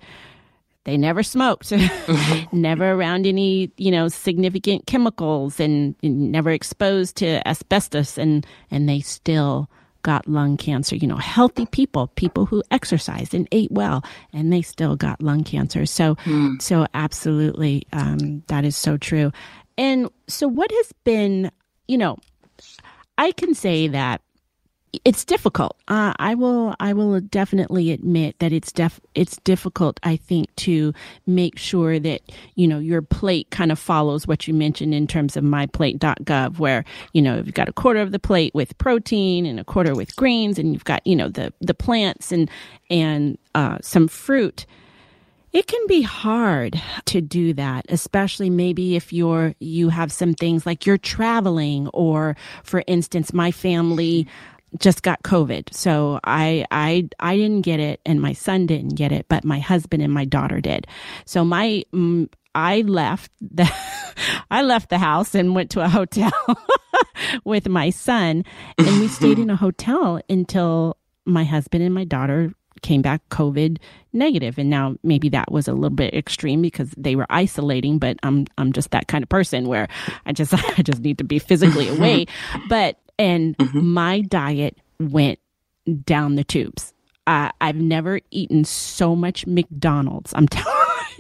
they never smoked [LAUGHS] [LAUGHS] never around any you know significant chemicals and, and never exposed to asbestos and and they still got lung cancer, you know, healthy people, people who exercised and ate well, and they still got lung cancer. So, mm. so absolutely, um, that is so true. And so, what has been, you know, I can say that it's difficult. Uh, I will I will definitely admit that it's def it's difficult. I think to make sure that you know your plate kind of follows what you mentioned in terms of myplate.gov, where you know you've got a quarter of the plate with protein and a quarter with greens, and you've got you know the the plants and and uh, some fruit. It can be hard to do that, especially maybe if you're you have some things like you're traveling or for instance my family just got COVID. So I I I didn't get it and my son didn't get it, but my husband and my daughter did. So my mm, I left the [LAUGHS] I left the house and went to a hotel [LAUGHS] with my son and we stayed in a hotel until my husband and my daughter came back COVID negative. And now maybe that was a little bit extreme because they were isolating, but I'm I'm just that kind of person where I just [LAUGHS] I just need to be physically away. But and mm-hmm. my diet went down the tubes. Uh, I've never eaten so much McDonald's. I'm [LAUGHS] telling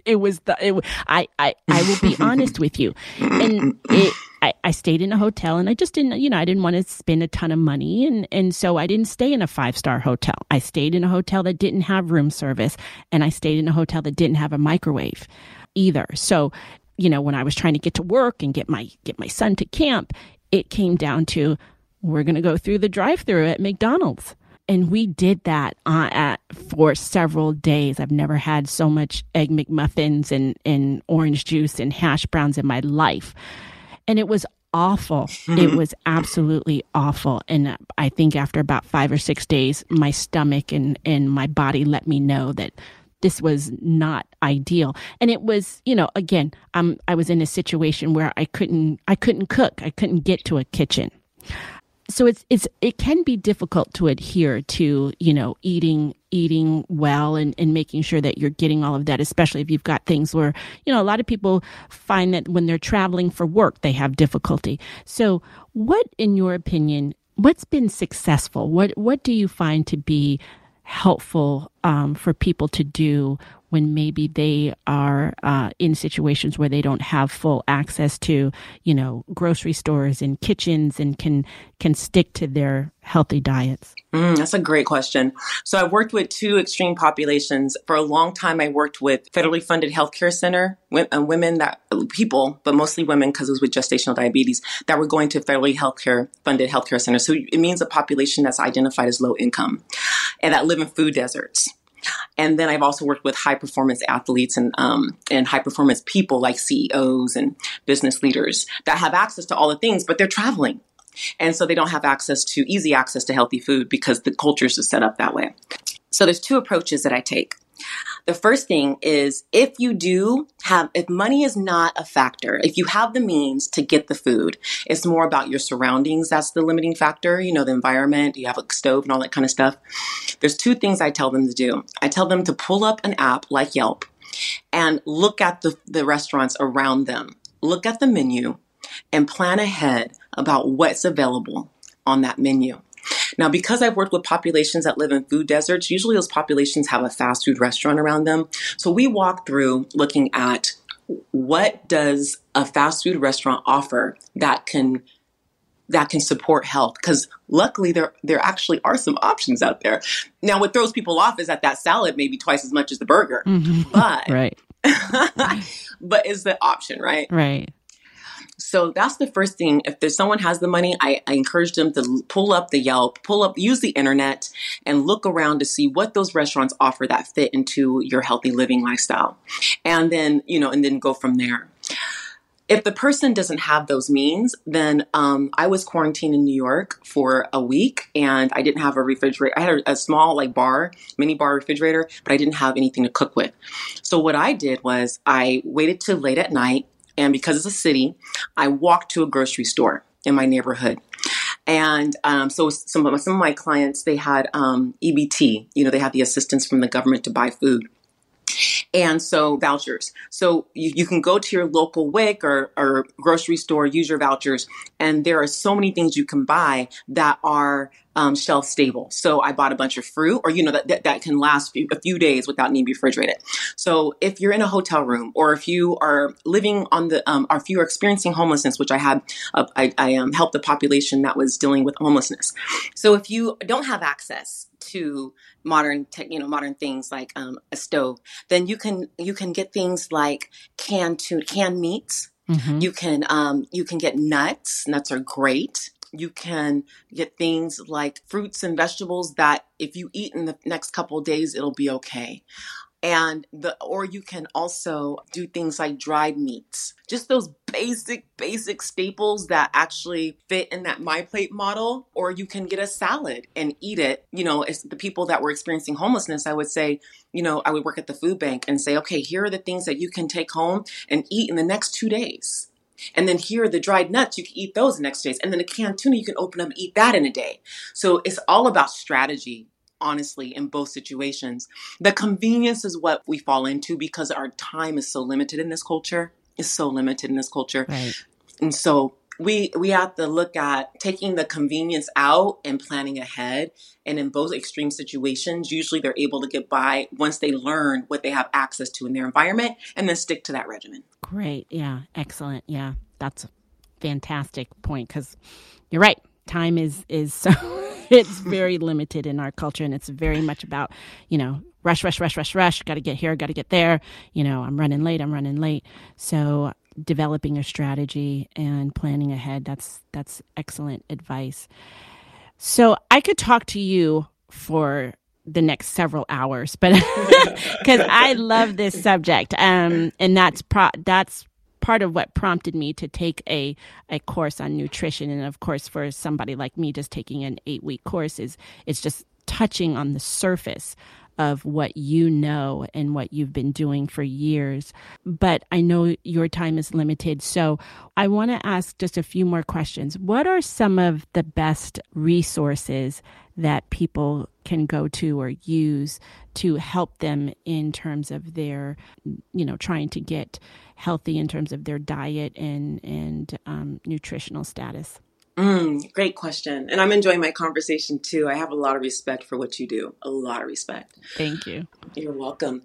it was the it, I, I I will be honest with you, and it. I, I stayed in a hotel and I just didn't, you know, I didn't want to spend a ton of money. And, and so I didn't stay in a five star hotel. I stayed in a hotel that didn't have room service and I stayed in a hotel that didn't have a microwave either. So, you know, when I was trying to get to work and get my, get my son to camp, it came down to, we're going to go through the drive through at McDonald's. And we did that uh, at, for several days. I've never had so much egg McMuffins and, and orange juice and hash browns in my life. And it was awful. it was absolutely awful. And I think after about five or six days, my stomach and, and my body let me know that this was not ideal. And it was, you know, again, um, I was in a situation where I couldn't, I couldn't cook. I couldn't get to a kitchen so it's it's it can be difficult to adhere to you know eating eating well and, and making sure that you're getting all of that especially if you've got things where you know a lot of people find that when they're traveling for work they have difficulty. So what in your opinion what's been successful? What what do you find to be helpful um, for people to do when maybe they are uh, in situations where they don't have full access to, you know, grocery stores and kitchens and can can stick to their healthy diets? Mm, that's a great question. So I've worked with two extreme populations. For a long time, I worked with federally funded healthcare center uh, women that people, but mostly women because it was with gestational diabetes that were going to federally healthcare funded healthcare centers. So it means a population that's identified as low income and that live in food deserts. And then I've also worked with high performance athletes and um, and high performance people like CEOs and business leaders that have access to all the things, but they're traveling. And so they don't have access to easy access to healthy food because the cultures are set up that way. So there's two approaches that I take. The first thing is if you do have, if money is not a factor, if you have the means to get the food, it's more about your surroundings. That's the limiting factor. You know, the environment, you have a stove and all that kind of stuff. There's two things I tell them to do. I tell them to pull up an app like Yelp and look at the, the restaurants around them. Look at the menu and plan ahead about what's available on that menu. Now, because I've worked with populations that live in food deserts, usually those populations have a fast food restaurant around them. So we walk through looking at what does a fast food restaurant offer that can that can support health? Because luckily there there actually are some options out there. Now what throws people off is that that salad may be twice as much as the burger. Mm-hmm. but [LAUGHS] right. [LAUGHS] but is the option right? Right so that's the first thing. If there's someone has the money, I, I, encourage them to pull up the Yelp, pull up, use the internet, and look around to see what those restaurants offer that fit into your healthy living lifestyle, and then you know, and then go from there. If the person doesn't have those means, then um, I was quarantined in New York for a week, and I didn't have a refrigerator. I had a, a small like bar, mini bar refrigerator, but I didn't have anything to cook with. So what I did was I waited till late at night and because it's a city, I walked to a grocery store in my neighborhood. And um, so some of, my, some of my clients, they had um, EBT, you know, they had the assistance from the government to buy food. And so vouchers. So you, you can go to your local WIC or, or grocery store, use your vouchers, and there are so many things you can buy that are um, shelf stable. So I bought a bunch of fruit, or you know that that, that can last few, a few days without needing to refrigerated. So if you're in a hotel room, or if you are living on the, um, or if you are experiencing homelessness, which I had, uh, I, I um, helped the population that was dealing with homelessness. So if you don't have access to modern tech, you know, modern things like um, a stove, then you can you can get things like canned to canned meats. Mm-hmm. You can um, you can get nuts. Nuts are great. You can get things like fruits and vegetables that if you eat in the next couple of days, it'll be okay and the or you can also do things like dried meats just those basic basic staples that actually fit in that my plate model or you can get a salad and eat it you know as the people that were experiencing homelessness i would say you know i would work at the food bank and say okay here are the things that you can take home and eat in the next two days and then here are the dried nuts, you can eat those the next days. And then a canned tuna, you can open up and eat that in a day. So it's all about strategy honestly, in both situations. The convenience is what we fall into because our time is so limited in this culture. Is so limited in this culture. Right. And so we we have to look at taking the convenience out and planning ahead and in both extreme situations usually they're able to get by once they learn what they have access to in their environment and then stick to that regimen great yeah excellent yeah that's a fantastic point because you're right time is is [LAUGHS] so it's very limited in our culture and it's very much about you know rush rush rush rush rush got to get here got to get there. You know i'm running late i'm running late. So developing a strategy and planning ahead that's that's excellent advice. So i could talk to you for the next several hours but [LAUGHS] because i love this subject um and that's pro that's part of what prompted me to take a, a course on nutrition. And of course, for somebody like me, just taking an eight week course is it's just touching on the surface of what you know and what you've been doing for years. But I know your time is limited. So I want to ask just a few more questions. What are some of the best resources that people can go to or use to help them in terms of their, you know, trying to get healthy in terms of their diet and and um, nutritional status? Mm, great question. And I'm enjoying my conversation too. I have a lot of respect for what you do. A lot of respect. Thank you. You're welcome.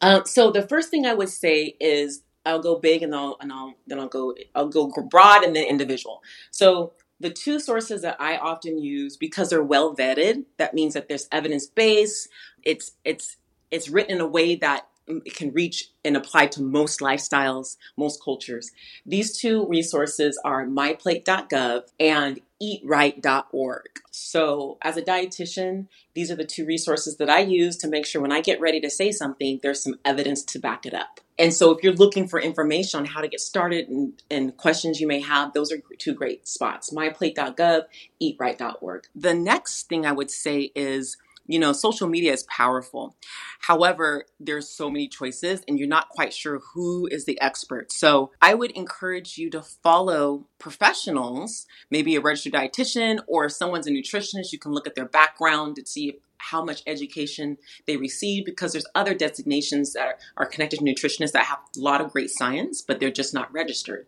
Um, so the first thing I would say is I'll go big and I'll and I'll then I'll go I'll go broad and then individual. So the two sources that I often use because they're well vetted, that means that there's evidence base. It's it's it's written in a way that it can reach and apply to most lifestyles, most cultures. These two resources are myplate.gov and eatright.org. So, as a dietitian, these are the two resources that I use to make sure when I get ready to say something, there's some evidence to back it up. And so, if you're looking for information on how to get started and, and questions you may have, those are two great spots myplate.gov, eatright.org. The next thing I would say is you know, social media is powerful. However, there's so many choices and you're not quite sure who is the expert. So I would encourage you to follow professionals, maybe a registered dietitian or if someone's a nutritionist, you can look at their background to see how much education they receive because there's other designations that are, are connected to nutritionists that have a lot of great science, but they're just not registered.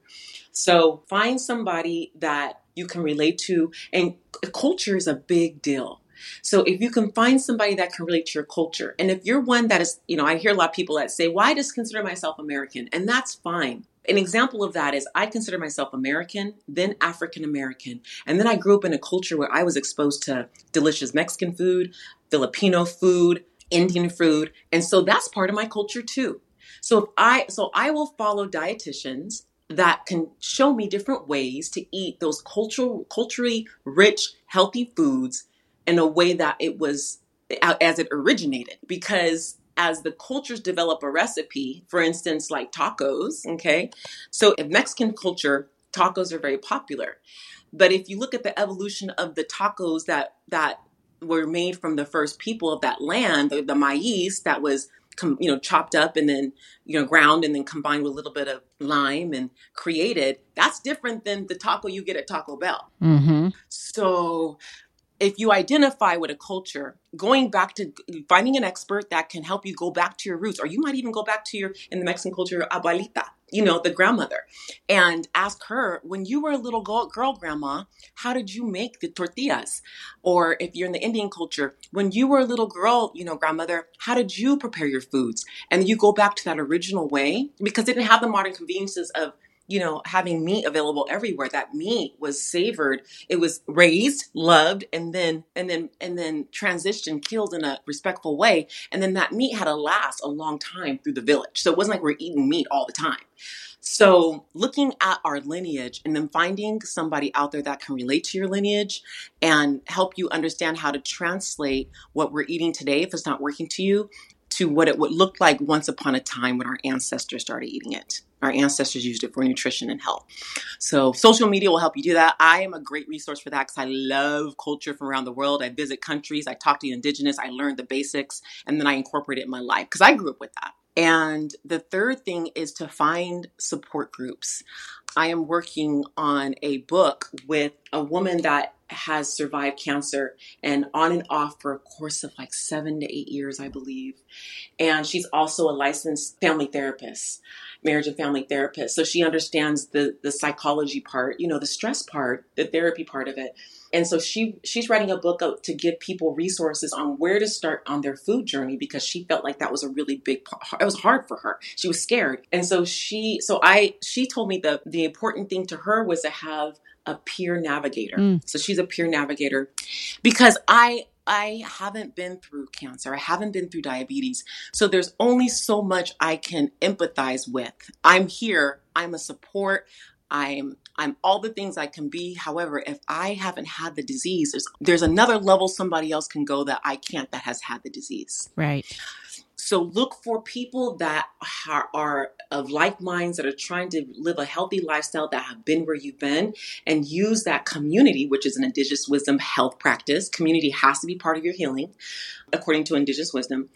So find somebody that you can relate to and culture is a big deal so if you can find somebody that can relate to your culture, and if you're one that is, you know, I hear a lot of people that say, "Why well, just consider myself American?" and that's fine. An example of that is I consider myself American, then African American, and then I grew up in a culture where I was exposed to delicious Mexican food, Filipino food, Indian food, and so that's part of my culture too. So if I so I will follow dietitians that can show me different ways to eat those cultural culturally rich healthy foods in a way that it was as it originated. Because as the cultures develop a recipe for instance like tacos okay? So in mexican culture tacos are very popular. But if you look at the evolution of the tacos that that were made from the first people of that land the, the maize that was com, you know chopped up and then you know ground and then combined with a little bit of lime and created that's different than the taco you get at taco bell. Mm-hmm. so if you identify with a culture, going back to finding an expert that can help you go back to your roots, or you might even go back to your, in the Mexican culture, abuelita, you know, the grandmother, and ask her, when you were a little girl, girl, grandma, how did you make the tortillas? Or if you're in the Indian culture, when you were a little girl, you know, grandmother, how did you prepare your foods? And you go back to that original way because they didn't have the modern conveniences of you know, having meat available everywhere. That meat was savored. It was raised, loved, and then and then and then transitioned, killed in a respectful way. And then that meat had to last a long time through the village. So it wasn't like we're eating meat all the time. So, looking at our lineage and then finding somebody out there that can relate to your lineage and help you understand how to translate what we're eating today if it's not working to you to what it would look like once upon a time when our ancestors started eating it. Our ancestors used it for nutrition and health. So, social media will help you do that. I am a great resource for that because I love culture from around the world. I visit countries, I talk to the indigenous, I learn the basics, and then I incorporate it in my life because I grew up with that. And the third thing is to find support groups. I am working on a book with a woman that has survived cancer and on and off for a course of like seven to eight years, I believe. And she's also a licensed family therapist, marriage and family therapist. So she understands the the psychology part, you know, the stress part, the therapy part of it. And so she she's writing a book to give people resources on where to start on their food journey because she felt like that was a really big part. It was hard for her. She was scared. And so she so I she told me the the important thing to her was to have a peer navigator. Mm. So she's a peer navigator because I I haven't been through cancer. I haven't been through diabetes. So there's only so much I can empathize with. I'm here. I'm a support. I'm I'm all the things I can be. However, if I haven't had the disease, there's there's another level somebody else can go that I can't that has had the disease. Right. So look for people that are, are, of like minds that are trying to live a healthy lifestyle that have been where you've been and use that community, which is an indigenous wisdom health practice. Community has to be part of your healing, according to indigenous wisdom.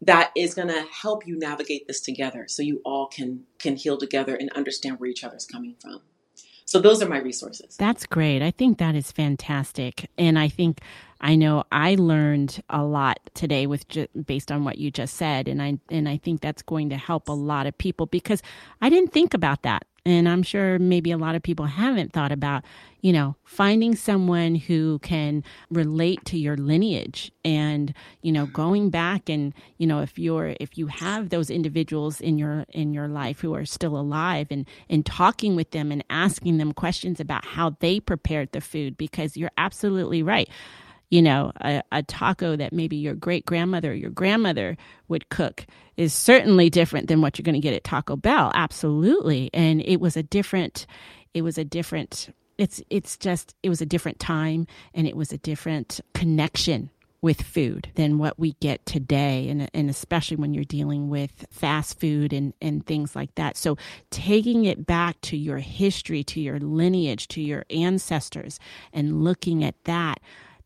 That is going to help you navigate this together so you all can can heal together and understand where each other's coming from. So those are my resources. That's great. I think that is fantastic. And I think I know I learned a lot today with ju- based on what you just said and I and I think that's going to help a lot of people because I didn't think about that. And I'm sure maybe a lot of people haven't thought about, you know, finding someone who can relate to your lineage and, you know, going back and, you know, if you're if you have those individuals in your in your life who are still alive and and talking with them and asking them questions about how they prepared the food because you're absolutely right you know, a, a taco that maybe your great grandmother or your grandmother would cook is certainly different than what you're going to get at Taco Bell. Absolutely. And it was a different, it was a different, it's, it's just, it was a different time and it was a different connection with food than what we get today. And, and especially when you're dealing with fast food and, and things like that. So taking it back to your history to your lineage to your ancestors and looking at that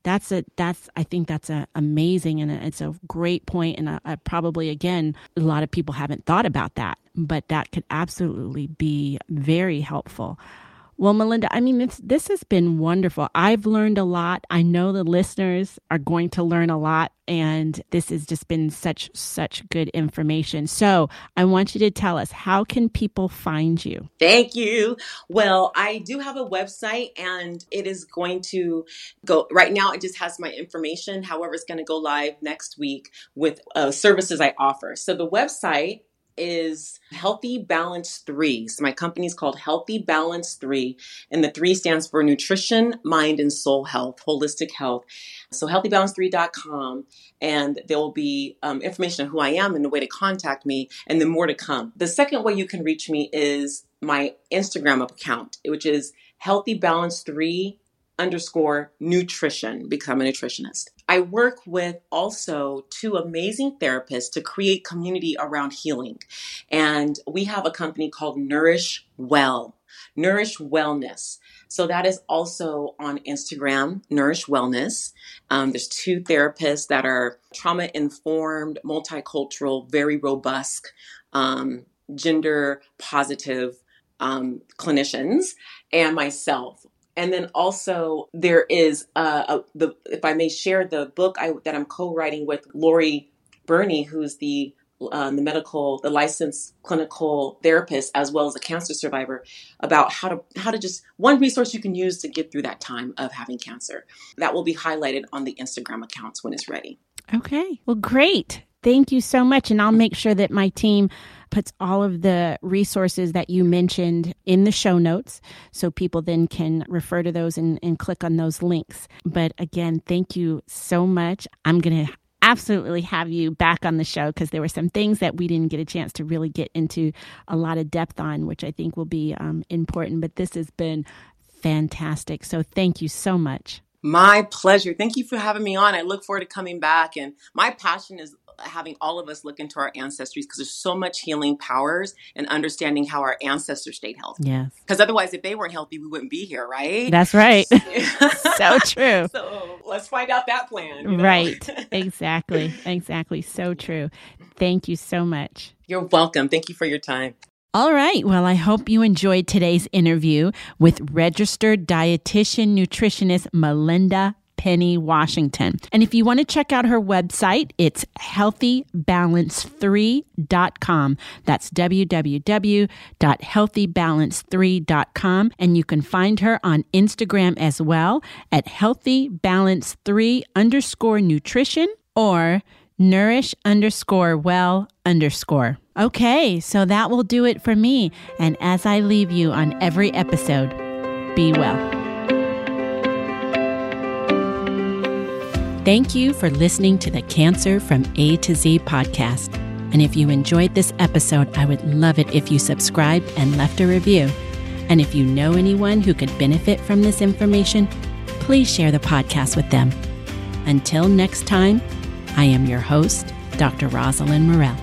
that's a that's I think that's a amazing and a, it's a great point. And a, a probably again a lot of people haven't thought about that, but that could absolutely be very helpful. Well, Melinda, I mean, this has been wonderful. I've learned a lot. I know the listeners are going to learn a lot, and this has just been such such good information. So, I want you to tell us how can people find you? Thank you. Well, I do have a website, and it is going to go right now. It just has my information. However, it's going to go live next week with uh, services I offer. So, the website is Healthy Balance 3. So my company is called Healthy Balance 3, and the 3 stands for nutrition, mind, and soul health, holistic health. So healthybalance3.com, and there will be um, information on who I am and the way to contact me, and then more to come. The second way you can reach me is my Instagram account, which is Healthy Balance 3 underscore nutrition become a nutritionist. I work with also two amazing therapists to create community around healing. And we have a company called Nourish Well, Nourish Wellness. So that is also on Instagram, Nourish Wellness. Um, there's two therapists that are trauma informed, multicultural, very robust, um, gender positive um, clinicians, and myself And then also there is uh, a, the if I may share the book I, that I'm co-writing with Lori Burney, who's the um, the medical, the licensed clinical therapist, as well as a cancer survivor, about how to how to just one resource you can use to get through that time of having cancer. That will be highlighted on the Instagram accounts when it's ready. Okay, well, great. Thank you so much, and I'll make sure that my team puts all of the resources that you mentioned in the show notes so people then can refer to those and, and click on those links. But again, thank you so much. I'm going to absolutely have you back on the show because there were some things that we didn't get a chance to really get into a lot of depth on, which I think will be um, important. But this has been fantastic. So thank you so much. My pleasure. Thank you for having me on. I look forward to coming back. And my passion is having all of us look into our ancestries because there's so much healing powers and understanding how our ancestors stayed healthy. Yes. Because otherwise, if they weren't healthy, we wouldn't be here, right? That's right. so [LAUGHS] true. [LAUGHS] So let's find out that plan. You know? Right. [LAUGHS] Exactly. Exactly. So true. Thank you so much. You're welcome. Thank you for your time. All right. Well, I hope you enjoyed today's interview with registered dietitian nutritionist Melinda Penny Washington. And if you want to check out her website, it's healthybalance3.com. That's www.healthybalance3.com. And you can find her on Instagram as well at healthybalance3 underscore nutrition or nourish underscore well underscore. Okay, so that will do it for me. And as I leave you on every episode, be well. Thank you for listening to the Cancer from A to Z podcast. And if you enjoyed this episode, I would love it if you subscribed and left a review. And if you know anyone who could benefit from this information, please share the podcast with them. Until next time, I am your host, Dr. Rosalind Morell.